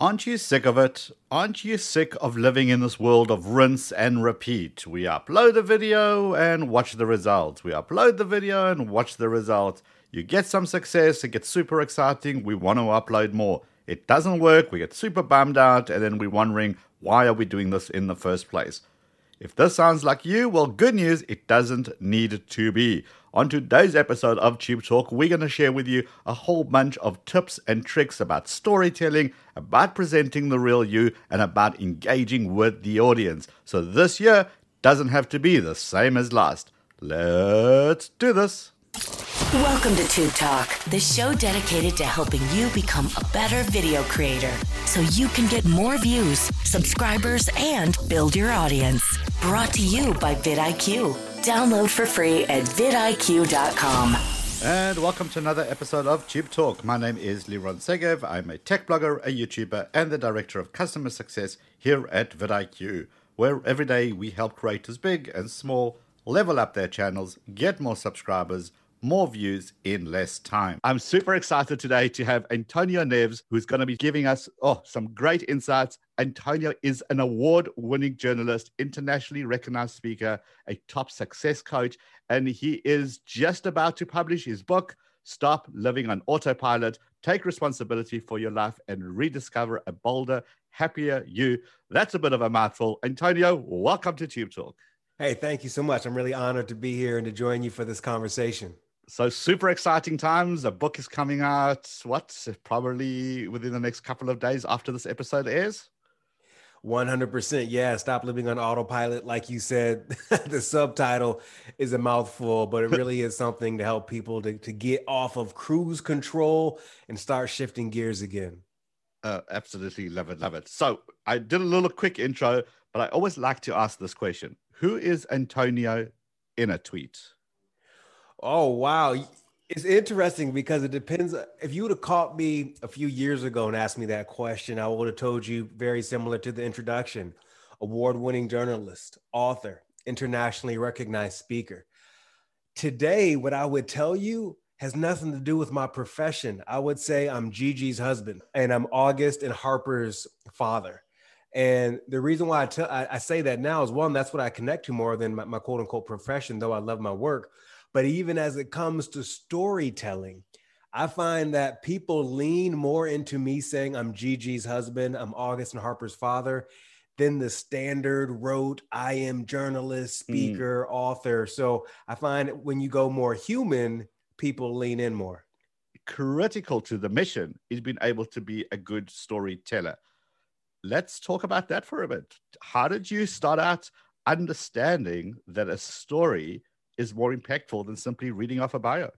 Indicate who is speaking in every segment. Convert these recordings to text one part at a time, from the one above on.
Speaker 1: Aren't you sick of it? Aren't you sick of living in this world of rinse and repeat? We upload a video and watch the results. We upload the video and watch the results. You get some success, it gets super exciting, we want to upload more. It doesn't work, we get super bummed out, and then we're wondering why are we doing this in the first place? If this sounds like you, well, good news, it doesn't need to be. On today's episode of Tube Talk, we're going to share with you a whole bunch of tips and tricks about storytelling, about presenting the real you, and about engaging with the audience. So this year doesn't have to be the same as last. Let's do this.
Speaker 2: Welcome to Tube Talk, the show dedicated to helping you become a better video creator so you can get more views, subscribers, and build your audience. Brought to you by vidIQ. Download for free at vidIQ.com.
Speaker 1: And welcome to another episode of Tube Talk. My name is Liron Segev. I'm a tech blogger, a YouTuber, and the director of customer success here at vidIQ, where every day we help creators big and small level up their channels, get more subscribers, more views in less time. I'm super excited today to have Antonio Neves, who's going to be giving us oh some great insights. Antonio is an award-winning journalist, internationally recognized speaker, a top success coach, and he is just about to publish his book, Stop Living on Autopilot, Take Responsibility for Your Life and Rediscover a Bolder, Happier You. That's a bit of a mouthful. Antonio, welcome to Tube Talk.
Speaker 3: Hey, thank you so much. I'm really honored to be here and to join you for this conversation.
Speaker 1: So super exciting times. A book is coming out. What? Probably within the next couple of days after this episode airs.
Speaker 3: 100%. Yeah. Stop living on autopilot. Like you said, the subtitle is a mouthful, but it really is something to help people to, to get off of cruise control and start shifting gears again.
Speaker 1: Uh, absolutely love it. Love it. So I did a little quick intro, but I always like to ask this question Who is Antonio in a tweet?
Speaker 3: Oh wow, it's interesting because it depends. If you would have caught me a few years ago and asked me that question, I would have told you very similar to the introduction: award-winning journalist, author, internationally recognized speaker. Today, what I would tell you has nothing to do with my profession. I would say I'm Gigi's husband and I'm August and Harper's father. And the reason why I, t- I, I say that now is one, that's what I connect to more than my, my quote unquote profession, though I love my work. But even as it comes to storytelling, I find that people lean more into me saying I'm Gigi's husband, I'm August and Harper's father, than the standard rote I am journalist, hmm. speaker, mm. author. So I find when you go more human, people lean in more.
Speaker 1: Critical to the mission is being able to be a good storyteller. Let's talk about that for a bit. How did you start out understanding that a story is more impactful than simply reading off a bio.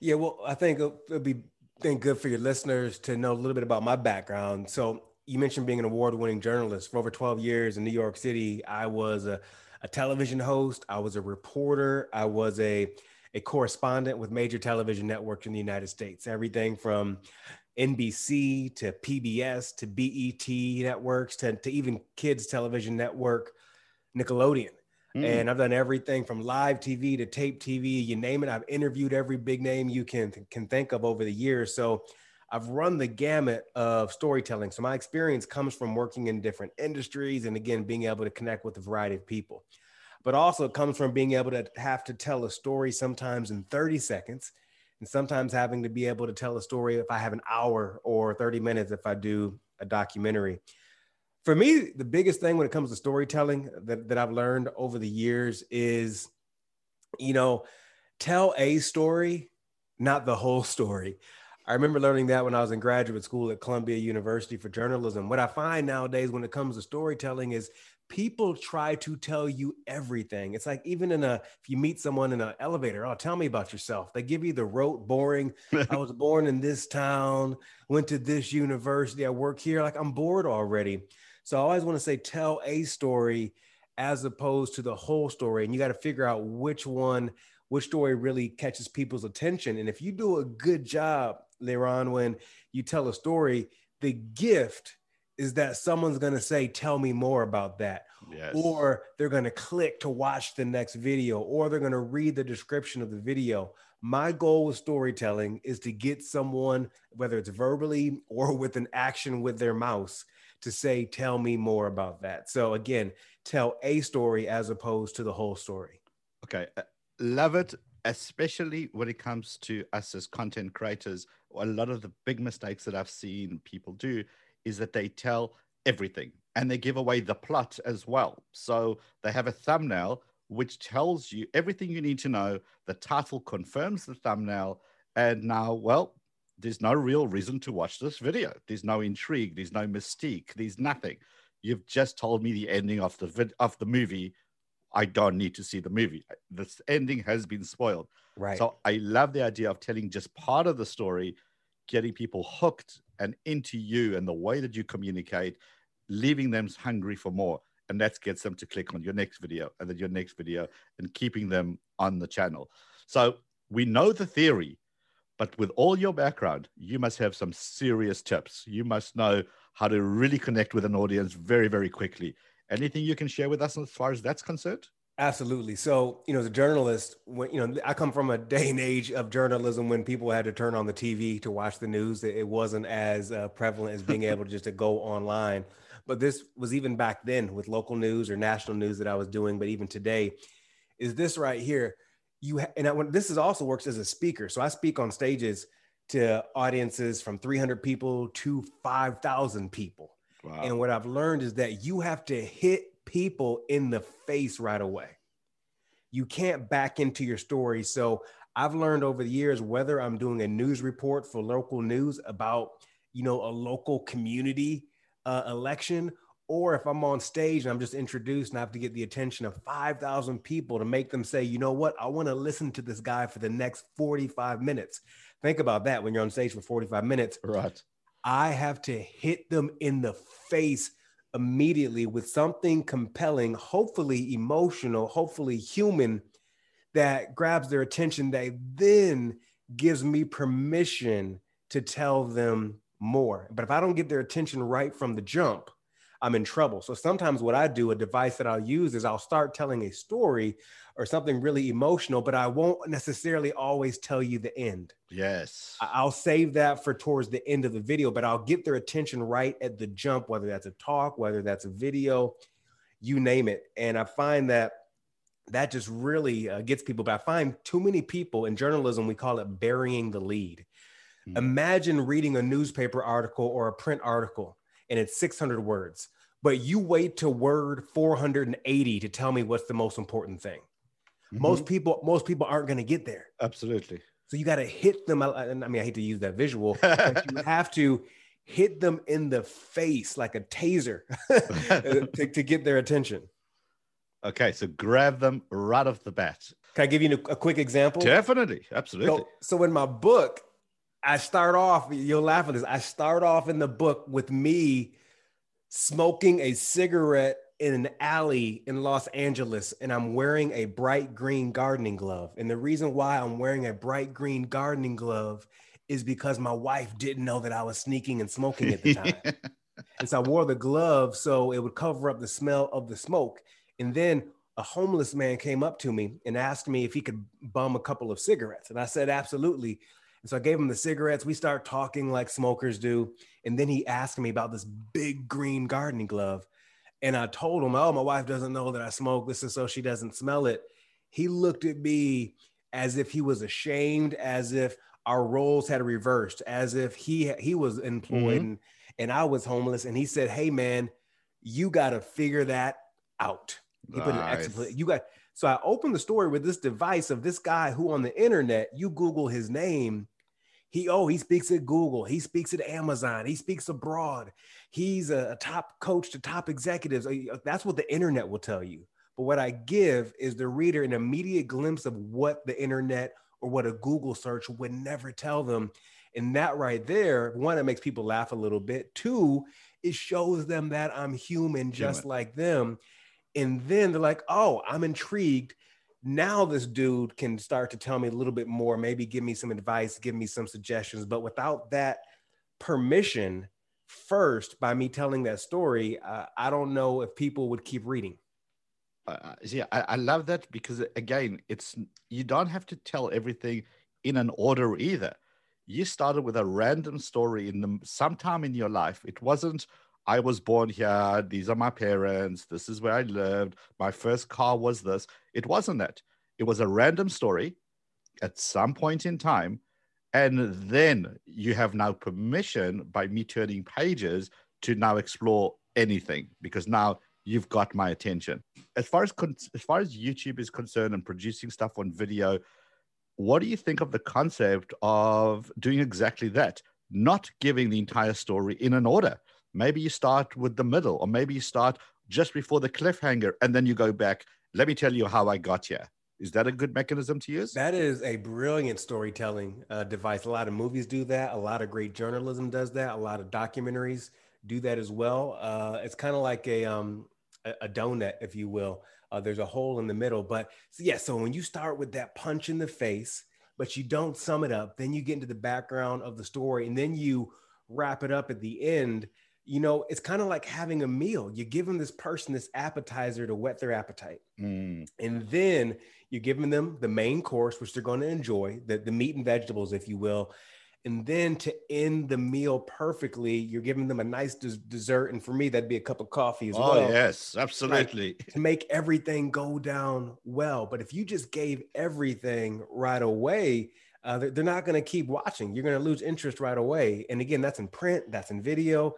Speaker 3: Yeah, well, I think it'll be think good for your listeners to know a little bit about my background. So you mentioned being an award-winning journalist for over 12 years in New York City. I was a, a television host. I was a reporter. I was a a correspondent with major television networks in the United States. Everything from NBC to PBS to BET networks to, to even kids television network Nickelodeon. Mm. And I've done everything from live TV to tape TV, you name it. I've interviewed every big name you can can think of over the years. So I've run the gamut of storytelling. So my experience comes from working in different industries and again being able to connect with a variety of people. But also it comes from being able to have to tell a story sometimes in 30 seconds and sometimes having to be able to tell a story if I have an hour or 30 minutes if I do a documentary for me, the biggest thing when it comes to storytelling that, that I've learned over the years is, you know, tell a story, not the whole story. I remember learning that when I was in graduate school at Columbia University for journalism. What I find nowadays when it comes to storytelling is people try to tell you everything. It's like even in a if you meet someone in an elevator, oh, tell me about yourself. They give you the rote, boring. I was born in this town, went to this university, I work here. Like I'm bored already. So I always want to say tell a story as opposed to the whole story. And you got to figure out which one, which story really catches people's attention. And if you do a good job, Liron, when you tell a story, the gift is that someone's going to say, Tell me more about that. Yes. Or they're going to click to watch the next video, or they're going to read the description of the video. My goal with storytelling is to get someone, whether it's verbally or with an action with their mouse, to say, Tell me more about that. So, again, tell a story as opposed to the whole story.
Speaker 1: Okay. Uh, love it, especially when it comes to us as content creators. A lot of the big mistakes that I've seen people do is that they tell everything and they give away the plot as well. So they have a thumbnail which tells you everything you need to know. The title confirms the thumbnail. And now, well, there's no real reason to watch this video. There's no intrigue. There's no mystique. There's nothing. You've just told me the ending of the vid- of the movie. I don't need to see the movie. This ending has been spoiled.
Speaker 3: Right.
Speaker 1: So I love the idea of telling just part of the story, getting people hooked and into you and the way that you communicate, leaving them hungry for more and that gets them to click on your next video and then your next video and keeping them on the channel. So we know the theory, but with all your background, you must have some serious tips. You must know how to really connect with an audience very, very quickly. Anything you can share with us as far as that's concerned?
Speaker 3: Absolutely. So, you know, as a journalist, when you know, I come from a day and age of journalism when people had to turn on the TV to watch the news. It wasn't as uh, prevalent as being able to just to go online but this was even back then with local news or national news that I was doing, but even today, is this right here. You ha- and I, when this is also works as a speaker, so I speak on stages to audiences from 300 people to 5,000 people. Wow. And what I've learned is that you have to hit people in the face right away. You can't back into your story. So I've learned over the years whether I'm doing a news report for local news about, you know, a local community uh, election, or if I'm on stage and I'm just introduced and I have to get the attention of 5,000 people to make them say, you know what, I want to listen to this guy for the next 45 minutes. Think about that when you're on stage for 45 minutes.
Speaker 1: Right.
Speaker 3: I have to hit them in the face immediately with something compelling, hopefully emotional, hopefully human, that grabs their attention, that then gives me permission to tell them more. But if I don't get their attention right from the jump, I'm in trouble. So sometimes what I do, a device that I'll use is I'll start telling a story or something really emotional, but I won't necessarily always tell you the end.
Speaker 1: Yes.
Speaker 3: I'll save that for towards the end of the video, but I'll get their attention right at the jump, whether that's a talk, whether that's a video, you name it. And I find that that just really uh, gets people. But I find too many people in journalism, we call it burying the lead. Mm-hmm. Imagine reading a newspaper article or a print article and it's 600 words, but you wait to word 480 to tell me what's the most important thing. Mm-hmm. Most people, most people aren't going to get there.
Speaker 1: Absolutely.
Speaker 3: So you got to hit them. I mean, I hate to use that visual, but you have to hit them in the face like a taser to, to, get their attention.
Speaker 1: Okay, so grab them right off the bat.
Speaker 3: Can I give you a, a quick example?
Speaker 1: Definitely, absolutely.
Speaker 3: So, so in my book, I start off, you'll laugh at this. I start off in the book with me smoking a cigarette in an alley in Los Angeles, and I'm wearing a bright green gardening glove. And the reason why I'm wearing a bright green gardening glove is because my wife didn't know that I was sneaking and smoking at the time. and so I wore the glove so it would cover up the smell of the smoke. And then a homeless man came up to me and asked me if he could bum a couple of cigarettes. And I said, absolutely. And so I gave him the cigarettes. We start talking like smokers do. And then he asked me about this big green gardening glove. And I told him, Oh, my wife doesn't know that I smoke. This is so she doesn't smell it. He looked at me as if he was ashamed, as if our roles had reversed, as if he he was employed mm-hmm. and, and I was homeless. And he said, Hey man, you gotta figure that out. He nice. put an you got so I opened the story with this device of this guy who on the internet, you Google his name he oh he speaks at Google, he speaks at Amazon, he speaks abroad. He's a, a top coach to top executives. Uh, that's what the internet will tell you. But what I give is the reader an immediate glimpse of what the internet or what a Google search would never tell them. And that right there, one, it makes people laugh a little bit. Two, it shows them that I'm human just human. like them. And then they're like, oh, I'm intrigued now this dude can start to tell me a little bit more, maybe give me some advice, give me some suggestions. But without that permission, first by me telling that story, uh, I don't know if people would keep reading.
Speaker 1: Uh, yeah, I, I love that because again, it's you don't have to tell everything in an order either. You started with a random story in the sometime in your life. It wasn't I was born here, these are my parents, this is where I lived, my first car was this. It wasn't that. It was a random story at some point in time. And then you have now permission by me turning pages to now explore anything because now you've got my attention. As far as con- as far as YouTube is concerned and producing stuff on video, what do you think of the concept of doing exactly that? Not giving the entire story in an order. Maybe you start with the middle, or maybe you start just before the cliffhanger and then you go back. Let me tell you how I got here. Is that a good mechanism to use?
Speaker 3: That is a brilliant storytelling uh, device. A lot of movies do that. A lot of great journalism does that. A lot of documentaries do that as well. Uh, it's kind of like a um, a, donut, if you will. Uh, there's a hole in the middle. But so yeah, so when you start with that punch in the face, but you don't sum it up, then you get into the background of the story, and then you wrap it up at the end. You know, it's kind of like having a meal. You're giving this person this appetizer to whet their appetite. Mm. And then you're giving them the main course, which they're going to enjoy, the, the meat and vegetables, if you will. And then to end the meal perfectly you're giving them a nice des- dessert and for me that'd be a cup of coffee as
Speaker 1: oh,
Speaker 3: well.
Speaker 1: oh yes absolutely.
Speaker 3: like, to make everything go down well. But if you just gave everything right away uh, they're, they're not going to keep watching. You're going to lose interest right away. And again that's in print that's in video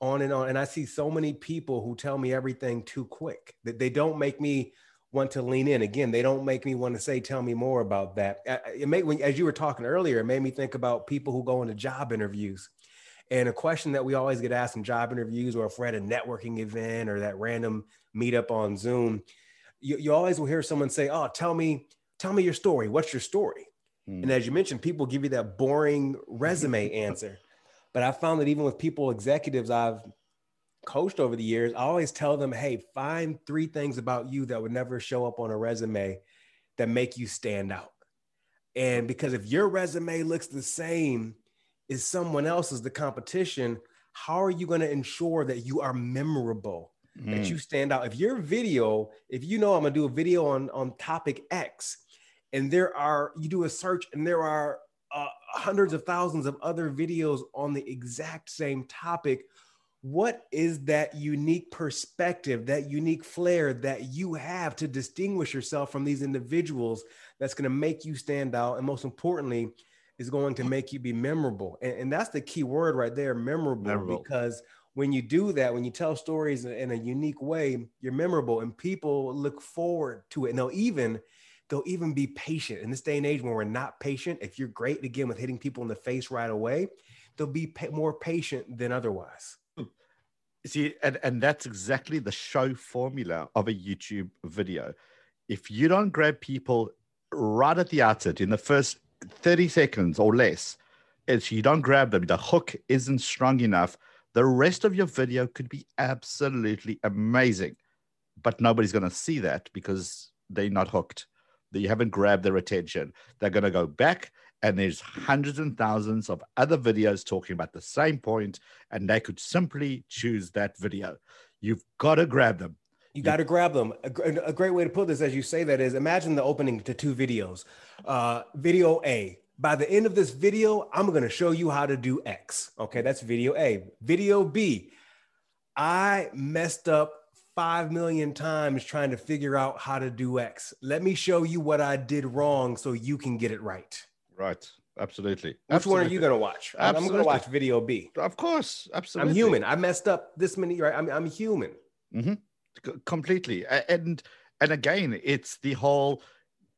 Speaker 3: on and on and i see so many people who tell me everything too quick that they don't make me want to lean in. Again, they don't make me want to say, "Tell me more about that." It made when, as you were talking earlier, it made me think about people who go into job interviews. And a question that we always get asked in job interviews, or if we're at a networking event or that random meetup on Zoom, you, you always will hear someone say, "Oh, tell me, tell me your story. What's your story?" Hmm. And as you mentioned, people give you that boring resume answer. But I found that even with people, executives I've coached over the years, I always tell them, hey, find three things about you that would never show up on a resume that make you stand out. And because if your resume looks the same as someone else's, the competition, how are you going to ensure that you are memorable, mm. that you stand out? If your video, if you know I'm going to do a video on, on topic X, and there are, you do a search and there are uh, hundreds of thousands of other videos on the exact same topic what is that unique perspective, that unique flair that you have to distinguish yourself from these individuals that's going to make you stand out? And most importantly, is going to make you be memorable. And, and that's the key word right there memorable, memorable, because when you do that, when you tell stories in a unique way, you're memorable and people look forward to it. And they'll even, they'll even be patient in this day and age when we're not patient. If you're great again with hitting people in the face right away, they'll be pa- more patient than otherwise. Hmm.
Speaker 1: See, and, and that's exactly the show formula of a YouTube video. If you don't grab people right at the outset in the first 30 seconds or less, if you don't grab them, the hook isn't strong enough, the rest of your video could be absolutely amazing. But nobody's going to see that because they're not hooked. They haven't grabbed their attention. They're going to go back and there's hundreds and thousands of other videos talking about the same point and they could simply choose that video. You've got to grab them.
Speaker 3: You got to grab them. A, a, great way to put this as you say that is imagine the opening to two videos. Uh, video a by the end of this video i'm going to show you how to do x. Okay that's video a. Video b i messed up 5 million times trying to figure out how to do x let me show you what i did wrong so you can get it right
Speaker 1: Right. Absolutely.
Speaker 3: Which
Speaker 1: absolutely.
Speaker 3: one are you going to watch? Absolutely. I'm going to watch video B.
Speaker 1: Of course. Absolutely.
Speaker 3: I'm human. I messed up this many, right? I'm, I'm human.
Speaker 1: Mm-hmm. C- completely. And, and again, it's the whole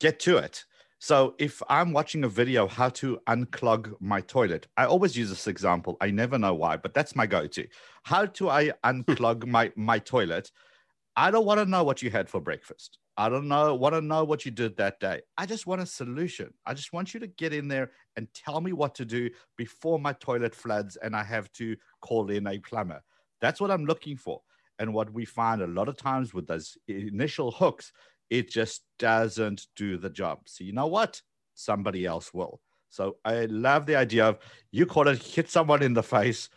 Speaker 1: get to it. So if I'm watching a video how to unclog my toilet, I always use this example. I never know why, but that's my go-to. How do I unclog my my toilet? I don't want to know what you had for breakfast. I don't know, want to know what you did that day. I just want a solution. I just want you to get in there and tell me what to do before my toilet floods and I have to call in a plumber. That's what I'm looking for. And what we find a lot of times with those initial hooks, it just doesn't do the job. So, you know what? Somebody else will. So, I love the idea of you call it hit someone in the face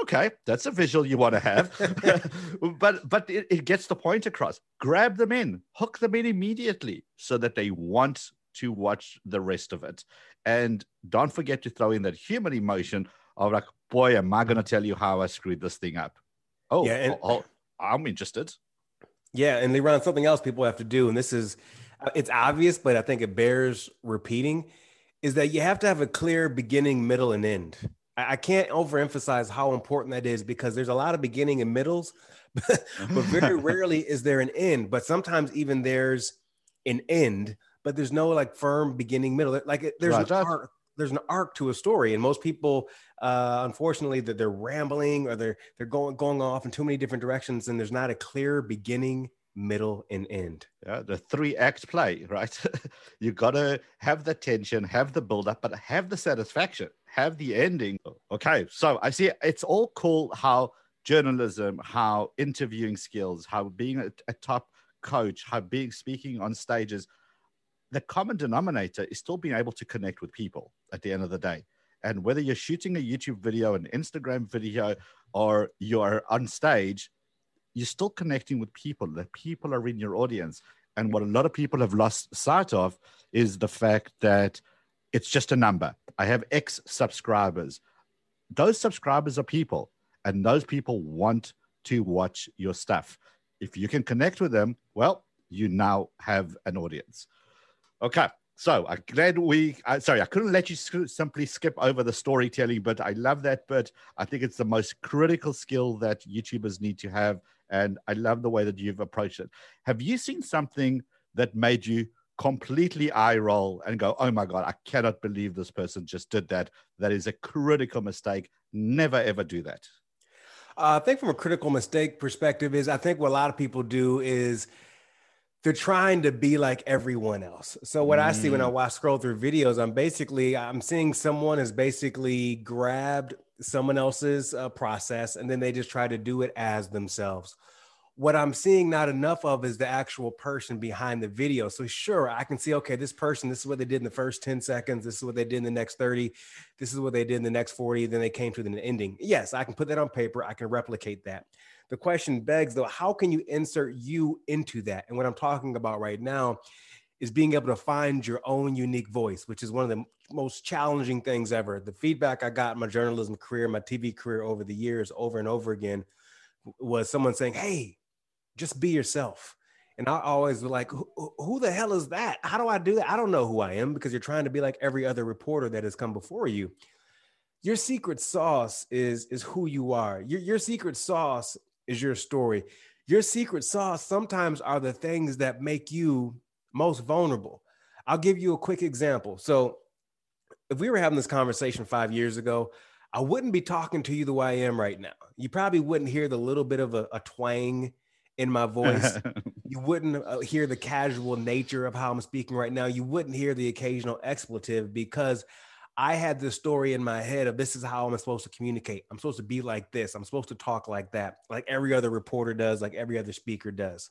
Speaker 1: okay that's a visual you want to have but but it, it, gets the point across grab them in hook them in immediately so that they want to watch the rest of it And don't forget to throw in that human emotion of like, boy, am I going to tell you how I screwed this thing up? Oh, yeah, and- oh, oh I'm interested.
Speaker 3: Yeah, and Liron, something else people have to do, and this is uh, it's obvious, but I think it bears repeating, is that you have to have a clear beginning, middle, and end. I can't overemphasize how important that is because there's a lot of beginning and middles, but very rarely is there an end. But sometimes even there's an end, but there's no like firm beginning, middle. Like there's right. an arc, there's an arc to a story, and most people, uh, unfortunately, that they're rambling or they're they're going going off in too many different directions, and there's not a clear beginning, middle, and end.
Speaker 1: Yeah, the three act play, right? you gotta have the tension, have the build up, but have the satisfaction have the ending. Okay, so I see it's all cool how journalism, how interviewing skills, how being a, a top coach, how being speaking on stages, the common denominator is still being able to connect with people at the end of the day. And whether you're shooting a YouTube video, an Instagram video, or you're on stage, you're still connecting with people. The people are in your audience. And what a lot of people have lost sight of is the fact that it's just a number. I have X subscribers. Those subscribers are people, and those people want to watch your stuff. If you can connect with them, well, you now have an audience. Okay. So I'm glad we, sorry, I couldn't let you simply skip over the storytelling, but I love that bit. I think it's the most critical skill that YouTubers need to have. And I love the way that you've approached it. Have you seen something that made you completely eye roll and go, oh my God, I cannot believe this person just did that. That is a critical mistake. Never ever do that.
Speaker 3: Uh, I think from a critical mistake perspective is I think what a lot of people do is they're trying to be like everyone else. So what mm. I see when I mm. watch scroll through videos, I'm basically I'm seeing someone has basically grabbed someone else's uh, process and then they just try to do it as themselves what I'm seeing not enough of is the actual person behind the video. So sure, I can see, okay, this person, this is what they did in the first 10 seconds. This is what they did in the next 30. This is what they did in the next 40. Then they came to the ending. Yes, I can put that on paper. I can replicate that. The question begs though, how can you insert you into that? And what I'm talking about right now is being able to find your own unique voice, which is one of the most challenging things ever. The feedback I got in my journalism career, my TV career over the years, over and over again, was someone saying, Hey, just be yourself. And I always like, who, who, the hell is that? How do I do that? I don't know who I am because you're trying to be like every other reporter that has come before you. Your secret sauce is is who you are. Your, your secret sauce is your story. Your secret sauce sometimes are the things that make you most vulnerable. I'll give you a quick example. So, if we were having this conversation five years ago, I wouldn't be talking to you the way I am right now. You probably wouldn't hear the little bit of a, a twang in my voice. you wouldn't uh, hear the casual nature of how I'm speaking right now. You wouldn't hear the occasional expletive because I had this story in my head of this is how I'm supposed to communicate. I'm supposed to be like this. I'm supposed to talk like that, like every other reporter does, like every other speaker does.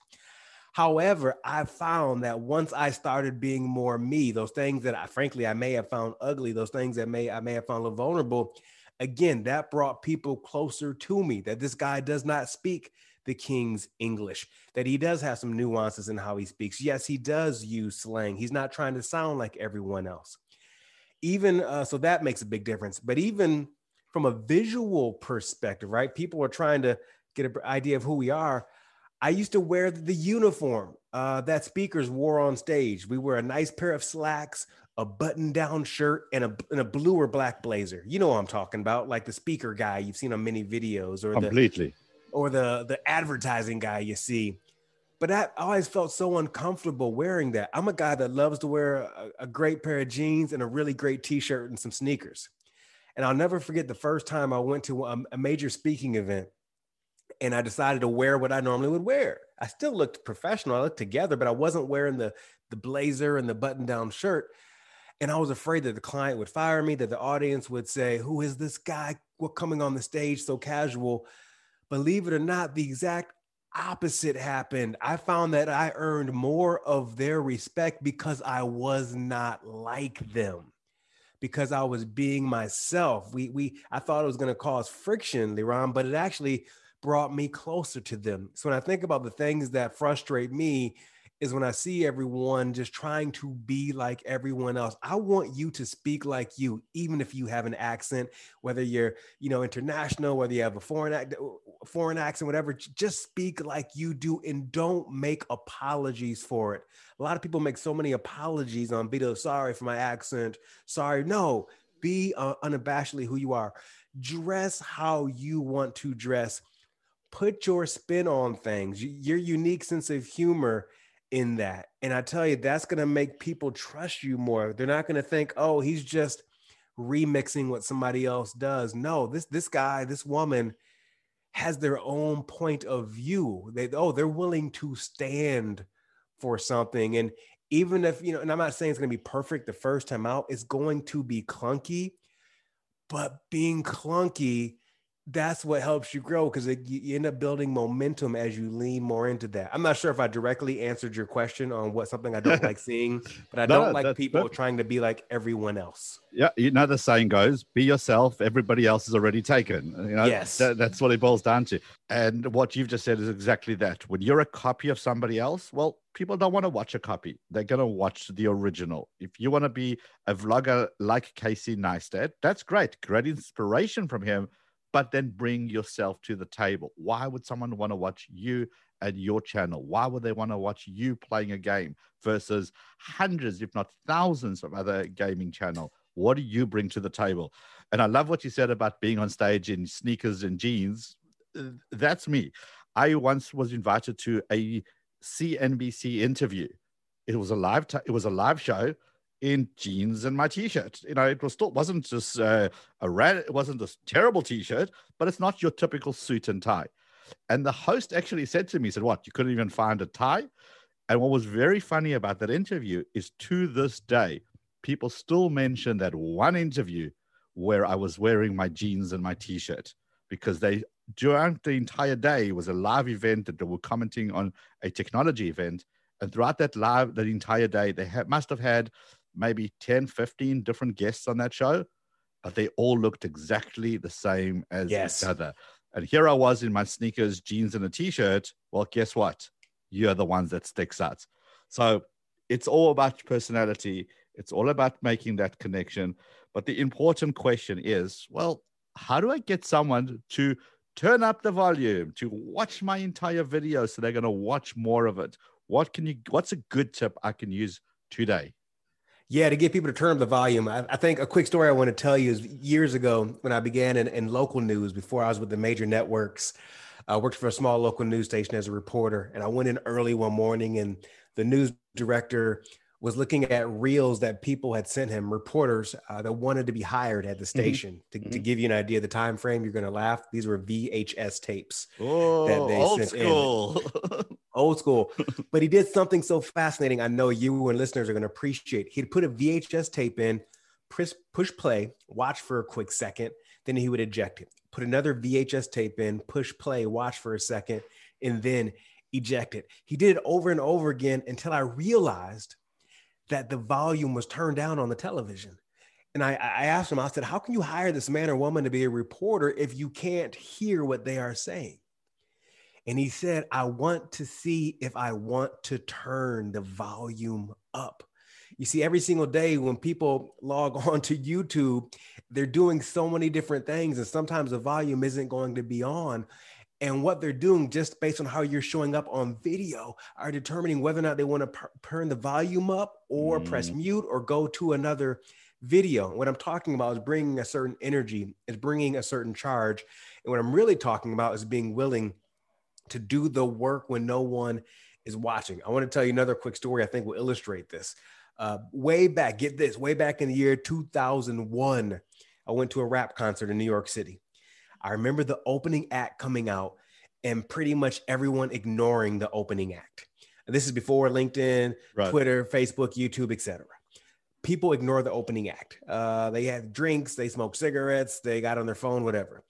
Speaker 3: However, I found that once I started being more me, those things that I frankly I may have found ugly, those things that may I may have found a little vulnerable, again, that brought people closer to me. That this guy does not speak the king's English, that he does have some nuances in how he speaks. Yes, he does use slang. He's not trying to sound like everyone else. Even uh, so, that makes a big difference. But even from a visual perspective, right? People are trying to get an idea of who we are. I used to wear the uniform uh, that speakers wore on stage. We wear a nice pair of slacks, a button-down shirt, and a, and a blue or black blazer. You know what I'm talking about, like the speaker guy you've seen on many videos, or
Speaker 1: completely.
Speaker 3: Or the the advertising guy you see. But I always felt so uncomfortable wearing that. I'm a guy that loves to wear a, a great pair of jeans and a really great t-shirt and some sneakers. And I'll never forget the first time I went to a, a major speaking event and I decided to wear what I normally would wear. I still looked professional, I looked together, but I wasn't wearing the the blazer and the button-down shirt. And I was afraid that the client would fire me, that the audience would say, "Who is this guy? What coming on the stage so casual?" Believe it or not, the exact opposite happened. I found that I earned more of their respect because I was not like them. Because I was being myself. We we I thought it was going to cause friction, Liron, but it actually brought me closer to them. So when I think about the things that frustrate me is when I see everyone just trying to be like everyone else. I want you to speak like you, even if you have an accent, whether you're, you know, international, whether you have a foreign act, foreign accent, whatever. Just speak like you do, and don't make apologies for it. A lot of people make so many apologies on video. Sorry for my accent. Sorry, no. Be uh, unabashedly who you are. Dress how you want to dress. Put your spin on things. Your unique sense of humor in that. And I tell you, that's going to make people trust you more. They're not going to think, oh, he's just remixing what somebody else does. No, this this guy, this woman has their own point of view. They oh, they're willing to stand for something. And even if, you know, and I'm not saying it's going to be perfect the first time out, it's going to be clunky, but being clunky that's what helps you grow because you end up building momentum as you lean more into that. I'm not sure if I directly answered your question on what something I don't like seeing, but I no, don't like people trying to be like everyone else.
Speaker 1: Yeah, you know the saying goes, "Be yourself. Everybody else is already taken." You know,
Speaker 3: yes,
Speaker 1: that, that's what it boils down to. And what you've just said is exactly that. When you're a copy of somebody else, well, people don't want to watch a copy. They're going to watch the original. If you want to be a vlogger like Casey Neistat, that's great. Great inspiration from him but then bring yourself to the table. Why would someone want to watch you and your channel? Why would they want to watch you playing a game versus hundreds, if not thousands, of other gaming channel? What do you bring to the table? And I love what you said about being on stage in sneakers and jeans. Uh, that's me. I once was invited to a CNBC interview. It was a live. T- it was a live show in jeans and my t-shirt. You know, it was still wasn't just uh, a red, it wasn't a terrible t-shirt, but it's not your typical suit and tie. And the host actually said to me, he said, "What? You couldn't even find a tie?" And what was very funny about that interview is to this day, people still mention that one interview where I was wearing my jeans and my t-shirt because they during the entire day was a live event that they were commenting on a technology event and throughout that live that entire day they ha- must have had maybe 10, 15 different guests on that show, but they all looked exactly the same as yes. each other. And here I was in my sneakers, jeans, and a t-shirt. Well, guess what? You're the ones that sticks out. So it's all about personality. It's all about making that connection. But the important question is, well, how do I get someone to turn up the volume, to watch my entire video so they're going to watch more of it? What can you what's a good tip I can use today?
Speaker 3: Yeah, to get people to turn up the volume. I, I, think a quick story I want to tell you is years ago when I began in, in local news before I was with the major networks. I worked for a small local news station as a reporter, and I went in early one morning, and the news director was looking at reels that people had sent him, reporters uh, that wanted to be hired at the mm-hmm. station. Mm-hmm. To, mm-hmm. to, give you an idea of the time frame, you're going to laugh. These were VHS tapes
Speaker 1: oh, that they old sent school.
Speaker 3: old school. But he did something so fascinating. I know you and listeners are going to appreciate. He'd put a VHS tape in, push, push play, watch for a quick second, then he would eject it. Put another VHS tape in, push play, watch for a second, and then eject it. He did it over and over again until I realized that the volume was turned down on the television. And I, I asked him, I said, How can you hire this man or woman to be a reporter if you can't hear what they are saying? And he said, I want to see if I want to turn the volume up. You see, every single day when people log on to YouTube, they're doing so many different things, and sometimes the volume isn't going to be on and what they're doing just based on how you're showing up on video are determining whether or not they want to p- turn the volume up or mm. press mute or go to another video. What I'm talking about is bringing a certain energy, is bringing a certain charge. And what I'm really talking about is being willing to do the work when no one is watching. I want to tell you another quick story I think will illustrate this. Uh, way back, get this, way back in the year 2001, I went to a rap concert in New York City. I remember the opening act coming out and pretty much everyone ignoring the opening act. This is before LinkedIn, right. Twitter, Facebook, YouTube, etc. People ignore the opening act. Uh, they had drinks, they smoke cigarettes, they got on their phone, whatever.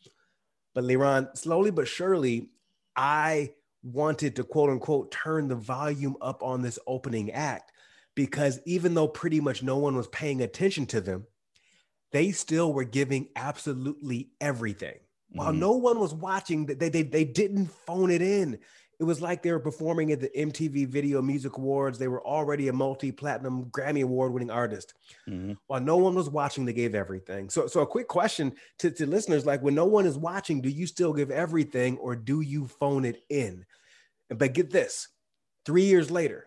Speaker 3: But Liron, slowly but surely, I wanted to quote unquote turn the volume up on this opening act because even though pretty much no one was paying attention to them, they still were giving absolutely everything while mm-hmm. no one was watching, they, they, they didn't phone it in. It was like they were performing at the MTV Video Music Awards. They were already a multi-platinum Grammy award-winning artist. Mm-hmm. While no one was watching, they gave everything. So, so a quick question to, to listeners: like, when no one is watching, do you still give everything, or do you phone it in? But get this: three years later,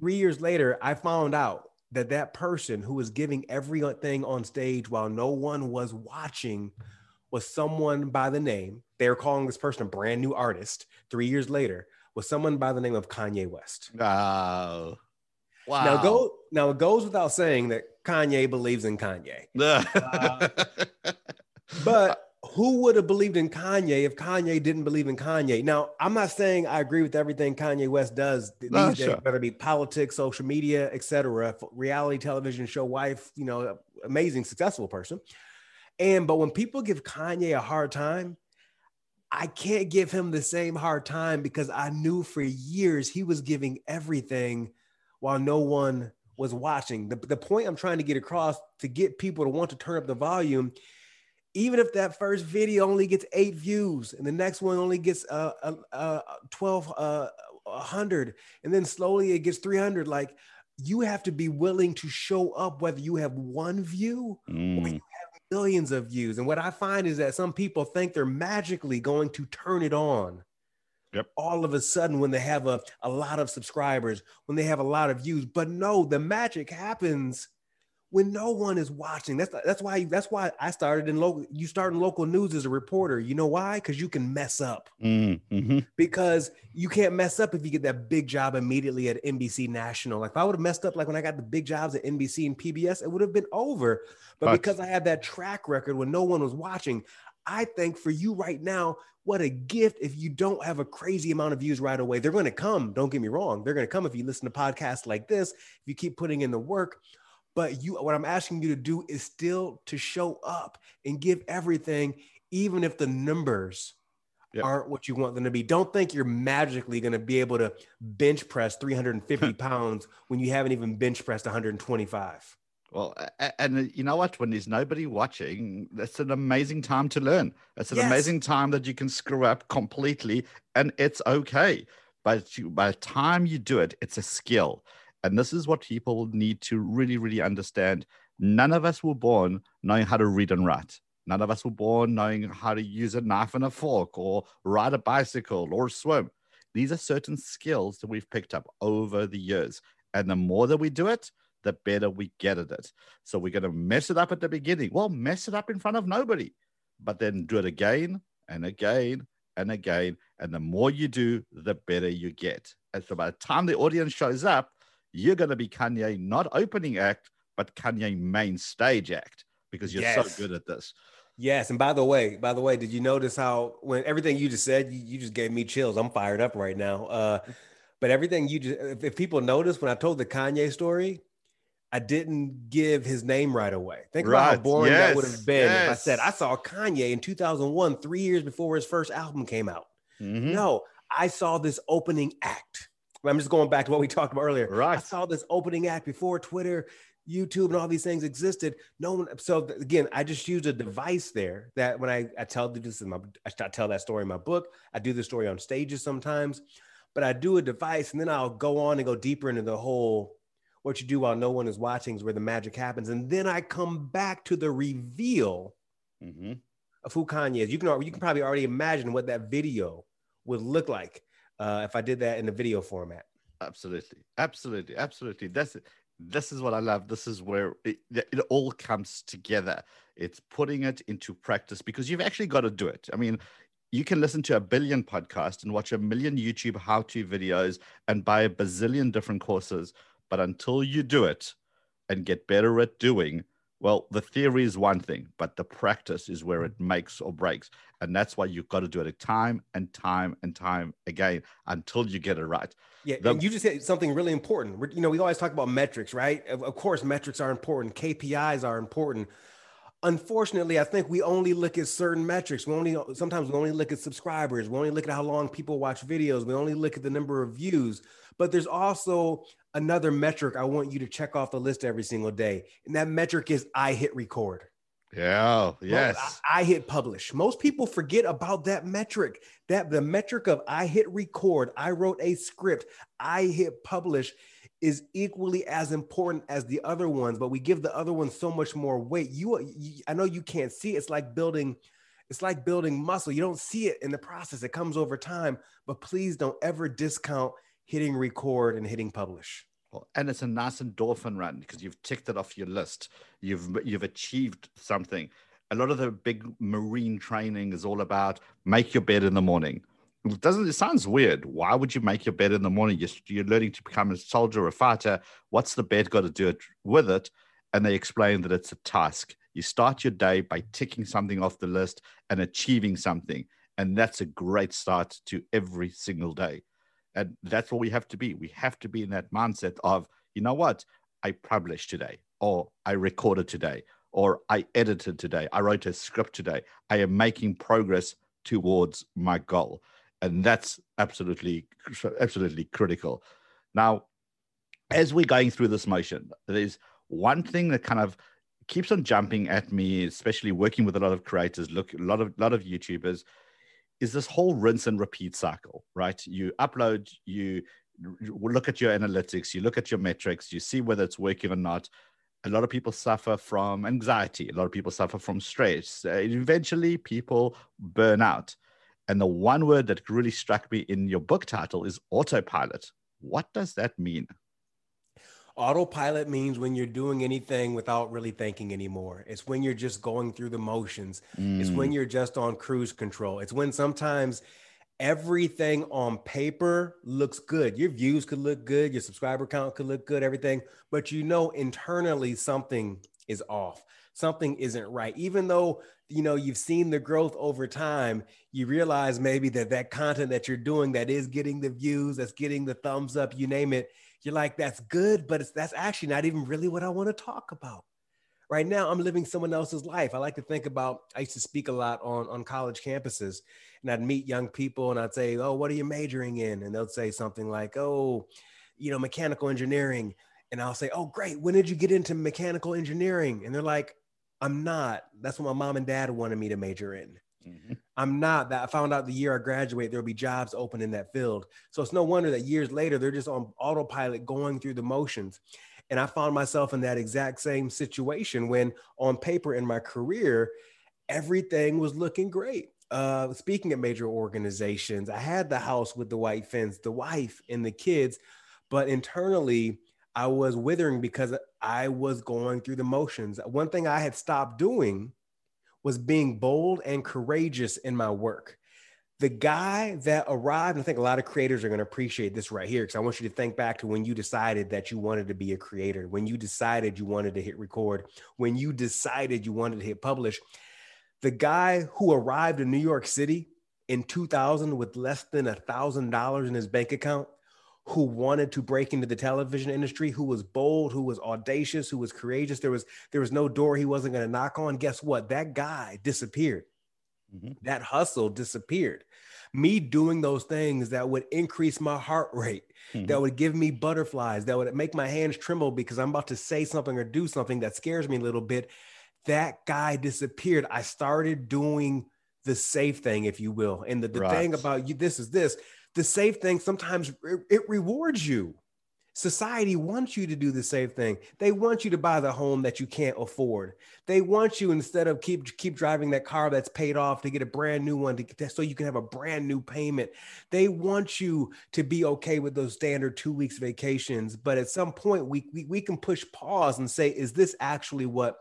Speaker 3: three years later, I found out that that person who was giving everything on stage while no one was watching was someone by the name, they were calling this person a brand new artist three years later, was someone by the name of Kanye West.
Speaker 1: Oh. Wow.
Speaker 3: Now go now it goes without saying that Kanye believes in Kanye. uh, but who would have believed in Kanye if Kanye didn't believe in Kanye? Now, I'm not saying I agree with everything Kanye West does these no, days, sure. whether it be politics, social media, etc. Reality television show wife, you know, amazing, successful person. And but when people give Kanye a hard time, I can't give him the same hard time because I knew for years he was giving everything while no one was watching. The, the point I'm trying to get across to get people to want to turn up the volume, even if that first video only gets eight views and the next one only gets uh, uh, uh 12 uh, 100 and then slowly it gets 300 like you have to be willing to show up whether you have one view mm. or you millions of views. And what I find is that some people think they're magically going to turn it on. Yep. All of a sudden, when they have a, a lot of subscribers, when they have a lot of views. But no, the magic happens when no one is watching. That's that's why that's why I started in local. You start in local news as a reporter. You know why? Because you can mess up. Mm-hmm. Because you can't mess up if you get that big job immediately at NBC National. Like if I would have messed up, like when I got the big jobs at NBC and PBS, it would have been over. But because I had that track record when no one was watching, I think for you right now, what a gift if you don't have a crazy amount of views right away. They're going to come. Don't get me wrong. They're going to come if you listen to podcasts like this, if you keep putting in the work. But you, what I'm asking you to do is still to show up and give everything, even if the numbers yep. aren't what you want them to be. Don't think you're magically going to be able to bench press 350 pounds when you haven't even bench pressed 125.
Speaker 1: Well, and uh, you know what? When there's nobody watching, that's an amazing time to learn. It's an yes. amazing time that you can screw up completely, and it's okay. But you, by the time you do it, it's a skill. And this is what people need to really, really understand. None of us were born knowing how to read and write. None of us were born knowing how to use a knife and a fork or ride a bicycle or swim. These are certain skills that we've picked up over the years. And the more that we do it, the better we get at it. So we're going to mess it up at the beginning. Well, mess it up in front of nobody, but then do it again and again and again. And the more you do, the better you get. And so by the time the audience shows up, you're going to be Kanye not opening act, but Kanye main stage act because you're yes. so good at this.
Speaker 3: Yes, and by the way, by the way, did you notice how when everything you just said, you, you just gave me chills. I'm fired up right now. Uh, but everything you just, if, if people notice when I told the Kanye story, I didn't give his name right away. Think right. about how boring yes. that would have been yes. if I said I saw Kanye in 2001, three years before his first album came out. Mm-hmm. No, I saw this opening act. I'm just going back to what we talked about earlier. Right. I saw this opening act before Twitter, YouTube, and all these things existed. No one. So again, I just used a device there that when I, I tell this in my, I tell that story in my book. I do the story on stages sometimes, but I do a device and then I'll go on and go deeper into the whole what you do while no one is watching is where the magic happens, and then I come back to the reveal mm-hmm. of who Kanye is. You can you can probably already imagine what that video would look like uh, if I did that in the video format.
Speaker 1: Absolutely, absolutely, absolutely. That's this is what I love. This is where it, it all comes together. It's putting it into practice because you've actually got to do it. I mean, you can listen to a billion podcasts and watch a million YouTube how to videos and buy a bazillion different courses. But until you do it and get better at doing, well, the theory is one thing, but the practice is where hmm. it makes or breaks. And that's why you've got to do it time and time and time again until you get it right.
Speaker 3: Yeah. The, and you just said something really important. We're, you know, we always talk about metrics, right? Of, of course, metrics are important, KPIs are important. Unfortunately, I think we only look at certain metrics. We only sometimes we only look at subscribers. We only look at how long people watch videos. We only look at the number of views. But there's also another metric I want you to check off the list every single day. And that metric is I hit record.
Speaker 1: Yeah, yes.
Speaker 3: I, I, hit publish. Most people forget about that metric. That the metric of I hit record, I wrote a script, I hit publish is equally as important as the other ones, but we give the other ones so much more weight. You, uh, you I know you can't see it. it's like building it's like building muscle. You don't see it in the process. It comes over time, but please don't ever discount hitting record and hitting publish.
Speaker 1: Well, and it's a nice endorphin run because you've ticked it off your list. You've you've achieved something. A lot of the big marine training is all about make your bed in the morning. It doesn't it sounds weird? Why would you make your bed in the morning? You're, you're learning to become a soldier or a fighter. What's the bed got to do it with it? And they explain that it's a task. You start your day by ticking something off the list and achieving something, and that's a great start to every single day. And that's what we have to be. We have to be in that mindset of, you know what? I published today, or I recorded today, or I edited today. I wrote a script today. I am making progress towards my goal. And that's absolutely, absolutely critical. Now, as we're going through this motion, there's one thing that kind of keeps on jumping at me, especially working with a lot of creators, look, a lot of, lot of YouTubers, is this whole rinse and repeat cycle, right? You upload, you look at your analytics, you look at your metrics, you see whether it's working or not. A lot of people suffer from anxiety. A lot of people suffer from stress. Uh, eventually, people burn out. And the one word that really struck me in your book title is autopilot. What does that mean?
Speaker 3: Autopilot means when you're doing anything without really thinking anymore. It's when you're just going through the motions. Mm. It's when mm. you're just on cruise control. It's when sometimes everything on paper looks good. Your views could look good, your subscriber count could look good, everything, but you know internally something is off. Something isn't right. Even though you know you've seen the growth over time, you realize maybe that that content that you're doing that is getting the views, that's getting the thumbs up, you name it, you're like, that's good, but it's that's actually not even really what I want to talk about. Right now, I'm living someone else's life. I like to think about, I used to speak a lot on, on college campuses, and I'd meet young people and I'd say, Oh, what are you majoring in? And they'll say something like, Oh, you know, mechanical engineering. And I'll say, Oh, great. When did you get into mechanical engineering? And they're like, I'm not. That's what my mom and dad wanted me to major in. Mm-hmm. I'm not that. I found out the year I graduate, there'll be jobs open in that field. So it's no wonder that years later, they're just on autopilot going through the motions. And I found myself in that exact same situation when on paper in my career, everything was looking great. Uh, speaking of major organizations, I had the house with the white fence, the wife and the kids, but internally, I was withering because I was going through the motions. One thing I had stopped doing was being bold and courageous in my work. The guy that arrived, I think a lot of creators are going to appreciate this right here because I want you to think back to when you decided that you wanted to be a creator, when you decided you wanted to hit record, when you decided you wanted to hit publish. The guy who arrived in New York City in 2000 with less than a thousand dollars in his bank account who wanted to break into the television industry, who was bold, who was audacious, who was courageous. There was there was no door he wasn't going to knock on. Guess what? That guy disappeared. Mm-hmm. That hustle disappeared. Me doing those things that would increase my heart rate, mm-hmm. that would give me butterflies, that would make my hands tremble because I'm about to say something or do something that scares me a little bit. That guy disappeared. I started doing the safe thing, if you will. And the, the right. thing about you, this is this the safe thing sometimes it rewards you. Society wants you to do the safe thing. They want you to buy the home that you can't afford. They want you instead of keep keep driving that car that's paid off to get a brand new one to, so you can have a brand new payment. They want you to be okay with those standard two weeks vacations. But at some point, we, we we can push pause and say, is this actually what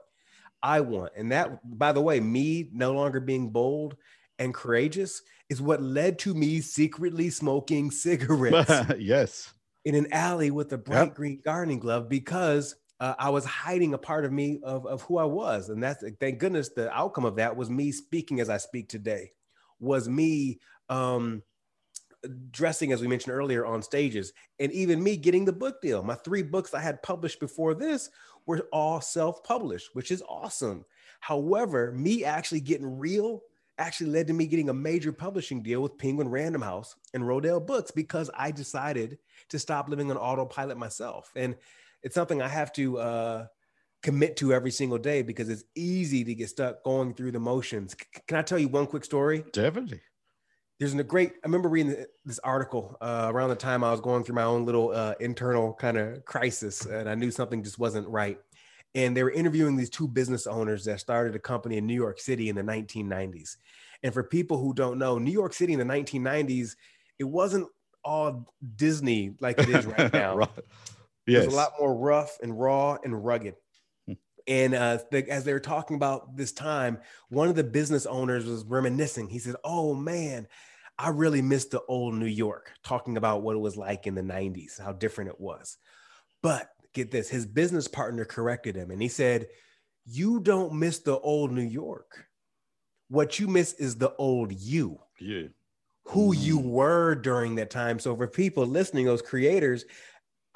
Speaker 3: I want? And that, by the way, me no longer being bold and courageous is what led to me secretly smoking cigarettes.
Speaker 1: yes.
Speaker 3: In an alley with a bright yep. green gardening glove because uh, I was hiding a part of me of, of who I was. And that's thank goodness the outcome of that was me speaking as I speak today, was me um, dressing, as we mentioned earlier, on stages, and even me getting the book deal. My three books I had published before this were all self published, which is awesome. However, me actually getting real actually led to me getting a major publishing deal with Penguin Random House and Rodale Books because I decided to stop living on autopilot myself. And it's something I have to uh, commit to every single day because it's easy to get stuck going through the motions. C- can I tell you one quick story?
Speaker 1: Definitely.
Speaker 3: There's a great. I remember reading this article uh, around the time I was going through my own little uh, internal kind of crisis, and I knew something just wasn't right. And they were interviewing these two business owners that started a company in New York City in the 1990s. And for people who don't know, New York City in the 1990s, it wasn't all Disney like it is right now. right. Yes. It was a lot more rough and raw and rugged. And uh, the, as they were talking about this time, one of the business owners was reminiscing. He said, Oh man, I really miss the old New York, talking about what it was like in the 90s, how different it was. But get this his business partner corrected him and he said, You don't miss the old New York. What you miss is the old you.
Speaker 1: You.
Speaker 3: Who you mm. were during that time. So for people listening, those creators,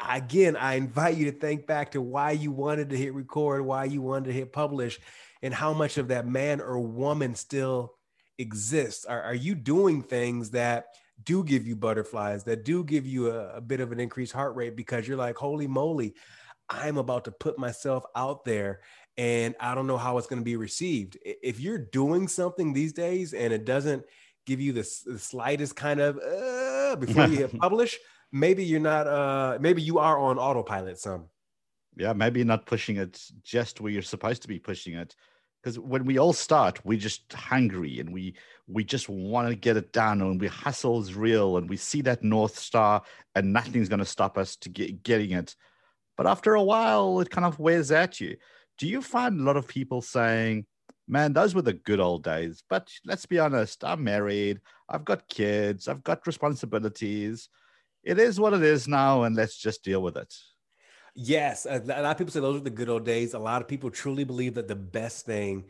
Speaker 3: again, I invite you to think back to why you wanted to hit record, why you wanted to hit publish, and how much of that man or woman still exists. Are, are you doing things that do give you butterflies, that do give you a, a bit of an increased heart rate because you're like, holy moly, I'm about to put myself out there and I don't know how it's going to be received. If you're doing something these days and it doesn't give you the, the slightest kind of uh, before you hit publish, maybe you're not uh maybe you are on autopilot some
Speaker 1: yeah maybe not pushing it just where you're supposed to be pushing it because when we all start we're just hungry and we we just want to get it done and we hustle is real and we see that north star and nothing's going to stop us to get getting it. But after a while it kind of wears at you. Do you find a lot of people saying man those were the good old days but let's be honest i'm married i've got kids i've got responsibilities. It is what it is now, and let's just deal with it.
Speaker 3: Yes, a lot of people say those are the good old days. A lot of people truly believe that the best thing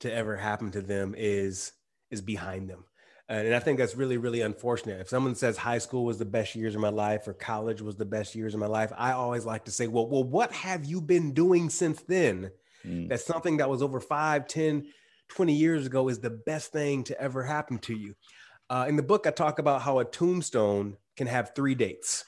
Speaker 3: to ever happen to them is is behind them. And I think that's really, really unfortunate. If someone says high school was the best years of my life or college was the best years of my life, I always like to say, well, well, what have you been doing since then? Mm. That's something that was over 5, 10, 20 years ago is the best thing to ever happen to you. Uh, in the book, I talk about how a tombstone can have three dates.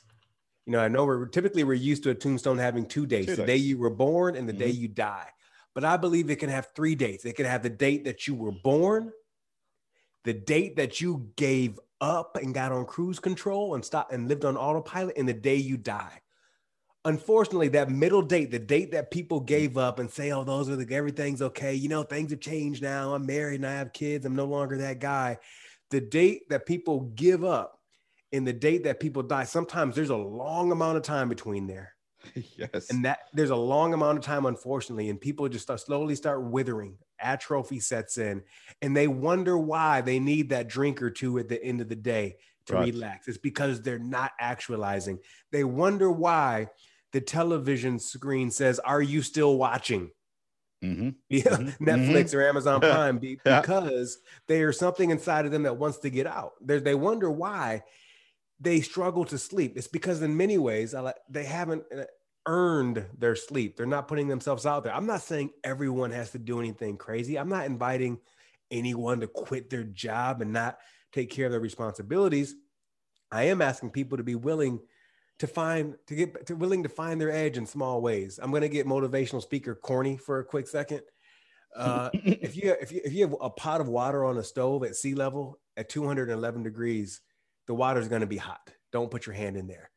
Speaker 3: You know, I know we're typically we're used to a tombstone having two dates: two the day you were born and the mm-hmm. day you die. But I believe it can have three dates. It can have the date that you were born, the date that you gave up and got on cruise control and stopped and lived on autopilot, and the day you die. Unfortunately, that middle date, the date that people gave up and say, "Oh, those are the everything's okay," you know, things have changed now. I'm married and I have kids. I'm no longer that guy. The date that people give up in the date that people die, sometimes there's a long amount of time between there.
Speaker 1: yes.
Speaker 3: And that there's a long amount of time, unfortunately, and people just start slowly start withering. Atrophy sets in, and they wonder why they need that drink or two at the end of the day to right. relax. It's because they're not actualizing. They wonder why the television screen says, Are you still watching? Mm-hmm. Yeah, mm-hmm. Netflix mm-hmm. or Amazon Prime because yeah. there's something inside of them that wants to get out. They're, they wonder why they struggle to sleep. It's because in many ways they haven't uh, earned their sleep. They're not putting themselves out there. I'm not saying everyone has to do anything crazy. I'm not inviting anyone to quit their job and not take care of their responsibilities. I am asking people to be willing to find to get to willing to find their edge in small ways. I'm going to get motivational speaker corny for a quick second. Uh, if you if you if you have a pot of water on a stove at sea level at 211 degrees, the water's going to be hot. Don't put your hand in there.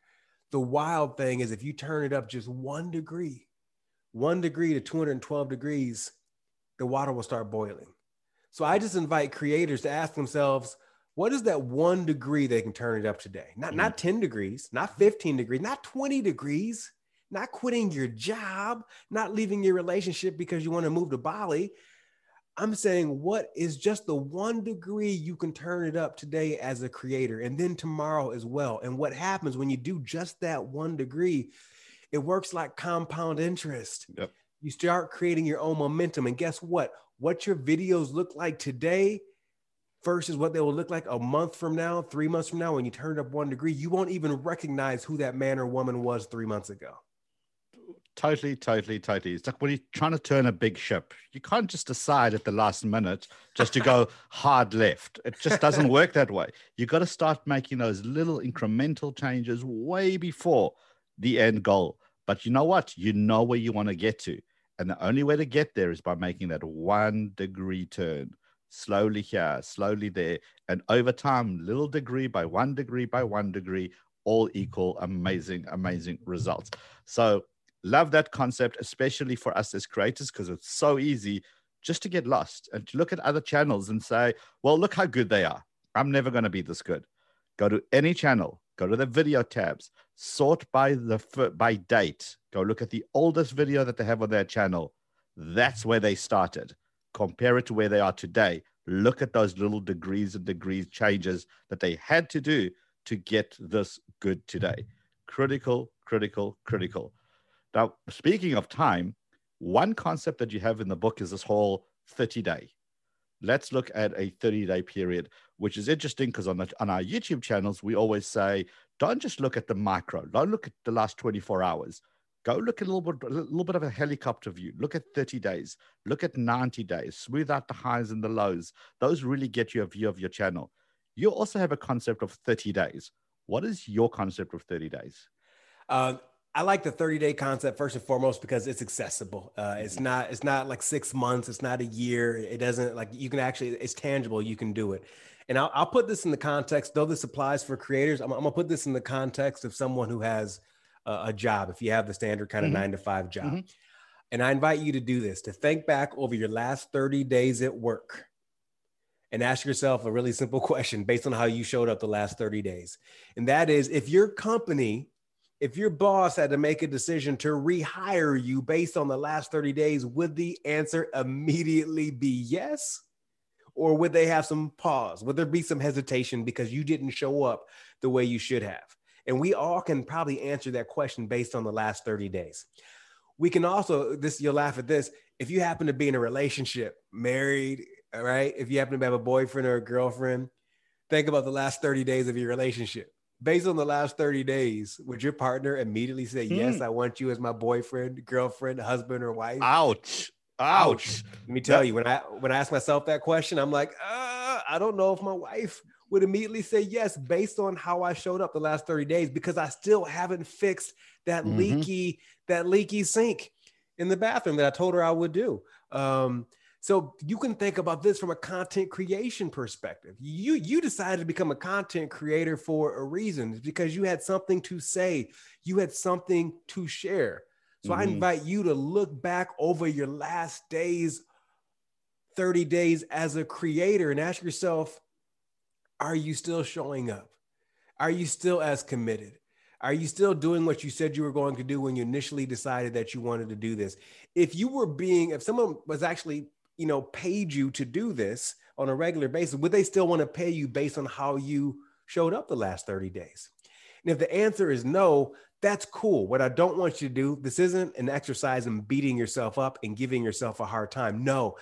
Speaker 3: The wild thing is if you turn it up just one degree, one degree to 212 degrees, the water will start boiling. So I just invite creators to ask themselves, what is that one degree they can turn it up today? Not, mm-hmm. not 10 degrees, not 15 degrees, not 20 degrees, not quitting your job, not leaving your relationship because you want to move to Bali. I'm saying, what is just the one degree you can turn it up today as a creator, and then tomorrow as well? And what happens when you do just that one degree? It works like compound interest. Yep. You start creating your own momentum. And guess what? What your videos look like today versus what they will look like a month from now, three months from now, when you turn it up one degree, you won't even recognize who that man or woman was three months ago.
Speaker 1: Totally, totally, totally. It's like when you're trying to turn a big ship, you can't just decide at the last minute just to go hard left. It just doesn't work that way. You've got to start making those little incremental changes way before the end goal. But you know what? You know where you want to get to. And the only way to get there is by making that one degree turn, slowly here, slowly there. And over time, little degree by one degree by one degree, all equal amazing, amazing results. So, love that concept, especially for us as creators, because it's so easy just to get lost and to look at other channels and say, well, look how good they are. I'm never going to be this good. Go to any channel, go to the video tabs, sort by the by date. Go look at the oldest video that they have on their channel. That's where they started. Compare it to where they are today. Look at those little degrees and degrees changes that they had to do to get this good today. Critical, critical, critical. Now, speaking of time, one concept that you have in the book is this whole 30 day. Let's look at a 30 day period, which is interesting because on, on our YouTube channels, we always say, don't just look at the micro, don't look at the last 24 hours. Go look at a little bit, a little bit of a helicopter view. Look at 30 days, look at 90 days, smooth out the highs and the lows. Those really get you a view of your channel. You also have a concept of 30 days. What is your concept of 30 days?
Speaker 3: Uh, I like the 30 day concept first and foremost because it's accessible. Uh, it's not it's not like six months. It's not a year. It doesn't like you can actually it's tangible. You can do it. And I'll, I'll put this in the context. Though this applies for creators, I'm, I'm gonna put this in the context of someone who has a, a job. If you have the standard kind of mm-hmm. nine to five job, mm-hmm. and I invite you to do this to think back over your last 30 days at work and ask yourself a really simple question based on how you showed up the last 30 days. And that is if your company if your boss had to make a decision to rehire you based on the last 30 days, would the answer immediately be yes? Or would they have some pause? Would there be some hesitation because you didn't show up the way you should have? And we all can probably answer that question based on the last 30 days. We can also, this you'll laugh at this, if you happen to be in a relationship, married, right, if you happen to have a boyfriend or a girlfriend, think about the last 30 days of your relationship based on the last 30 days, would your partner immediately say, hmm. Yes, I want you as my boyfriend, girlfriend, husband, or wife?
Speaker 1: Ouch. Ouch.
Speaker 3: Ouch. Let me tell you, when I when I ask myself that question, I'm like, uh, I don't know if my wife would immediately say yes based on how I showed up the last 30 days because I still haven't fixed that mm-hmm. leaky, that leaky sink in the bathroom that I told her I would do. Um, so you can think about this from a content creation perspective. You you decided to become a content creator for a reason. It's because you had something to say, you had something to share. So mm-hmm. I invite you to look back over your last days, 30 days as a creator and ask yourself, are you still showing up? Are you still as committed? Are you still doing what you said you were going to do when you initially decided that you wanted to do this? If you were being, if someone was actually you know, paid you to do this on a regular basis, would they still want to pay you based on how you showed up the last 30 days? And if the answer is no, that's cool. What I don't want you to do, this isn't an exercise in beating yourself up and giving yourself a hard time. No,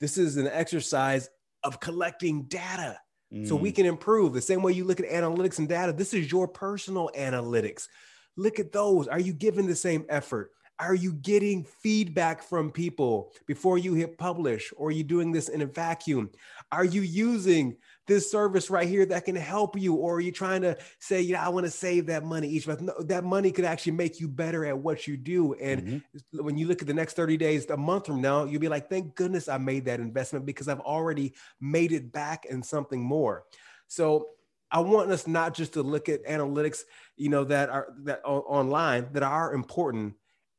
Speaker 3: this is an exercise of collecting data mm. so we mm. can improve. The same way you look at analytics and data, this is your personal analytics. Look at those. Are you giving the same effort? Are you getting feedback from people before you hit publish? Or are you doing this in a vacuum? Are you using this service right here that can help you? Or are you trying to say, yeah, I want to save that money each month? No, that money could actually make you better at what you do. And mm-hmm. when you look at the next 30 days, a month from now, you'll be like, thank goodness I made that investment because I've already made it back in something more. So I want us not just to look at analytics, you know, that are that online that are important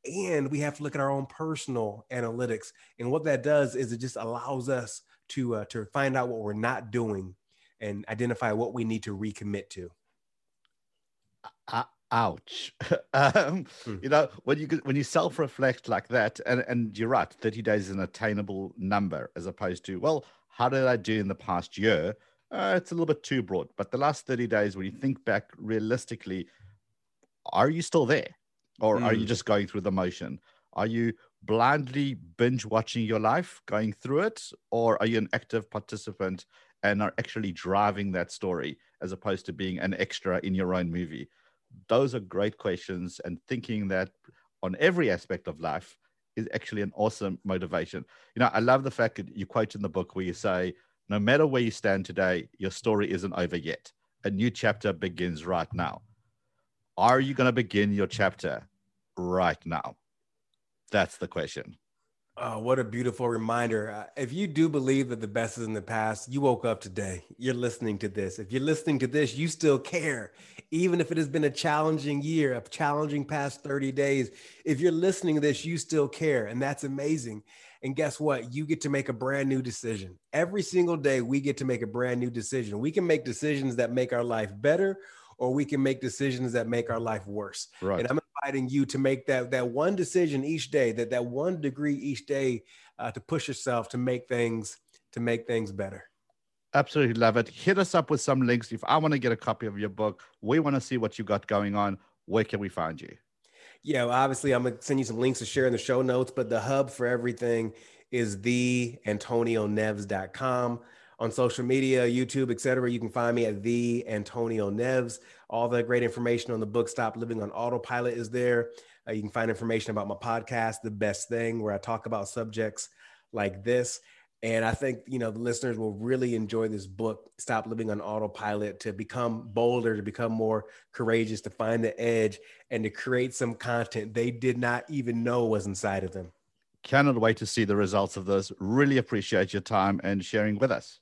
Speaker 3: and we have to look at our own personal analytics. And what that does is it just allows us to uh, to find out what we're not doing and identify what we need to recommit to.
Speaker 1: Uh, ouch. Um, hmm. you know when you when you self-reflect like that and and you're right 30 days is an attainable number as opposed to well how did i do in the past year? Uh, it's a little bit too broad but the last 30 days when you think back realistically are you still there or mm. are you hmm. just going through the motion? Are you blindly binge watching your life, going through it, or are you an active participant and are actually driving that story as opposed to being an extra in your own movie? Those are great questions, and thinking that on every aspect of life is actually an awesome motivation. You know, I love the fact that you quote in the book where you say, no matter where you stand today, your story isn't over yet. A new chapter begins right now. Are you going to begin your chapter right now? That's the question.
Speaker 3: Oh, what a beautiful reminder. Uh, if you do believe that the best is in the past, you woke up today. You're listening to this. If you're listening to this, you still care. Even if it has been a challenging year, a challenging past 30 days, if you're listening to this, you still care. And that's amazing. And guess what? You get to make a brand new decision. Every single day, we get to make a brand new decision. We can make decisions that make our life better, or we can make decisions that make our life worse.
Speaker 1: Right.
Speaker 3: And I'm inviting you to make that that one decision each day, that that one degree each day, uh, to push yourself to make things to make things better.
Speaker 1: Absolutely love it. Hit us up with some links. If I want to get a copy of your book, we want to see what you got going on. Where can we find you?
Speaker 3: Yeah, well, obviously, I'm gonna send you some links to share in the show notes, but the hub for everything is the antonioneves.com on social media, YouTube, etc. You can find me at the Antonio Neves. All the great information on the book Stop Living on Autopilot is there. Uh, you can find information about my podcast, The Best Thing, where I talk about subjects like this. And I think you know the listeners will really enjoy this book, Stop Living on Autopilot, to become bolder, to become more courageous, to find the edge, and to create some content they did not even know was inside of them.
Speaker 1: Cannot wait to see the results of this. Really appreciate your time and sharing with us.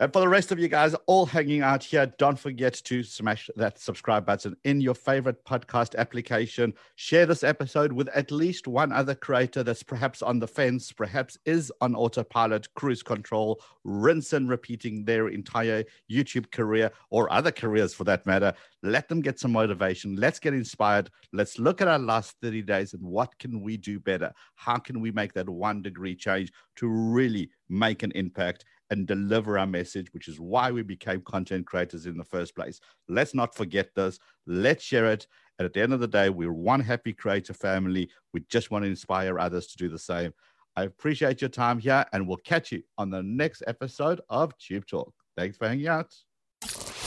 Speaker 1: And for the rest of you guys all hanging out here, don't forget to smash that subscribe button in your favorite podcast application. Share this episode with at least one other creator that's perhaps on the fence, perhaps is on autopilot, cruise control, rinse and repeating their entire YouTube career or other careers for that matter. Let them get some motivation. Let's get inspired. Let's look at our last 30 days and what can we do better? How can we make that one degree change to really make an impact? And deliver our message, which is why we became content creators in the first place. Let's not forget this. Let's share it. And at the end of the day, we're one happy creator family. We just want to inspire others to do the same. I appreciate your time here, and we'll catch you on the next episode of Tube Talk. Thanks for hanging out.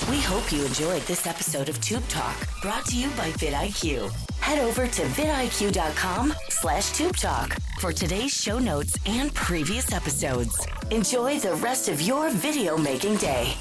Speaker 2: We hope you enjoyed this episode of Tube Talk, brought to you by vidIQ. Head over to vidIQ.com slash Tube Talk for today's show notes and previous episodes. Enjoy the rest of your video making day.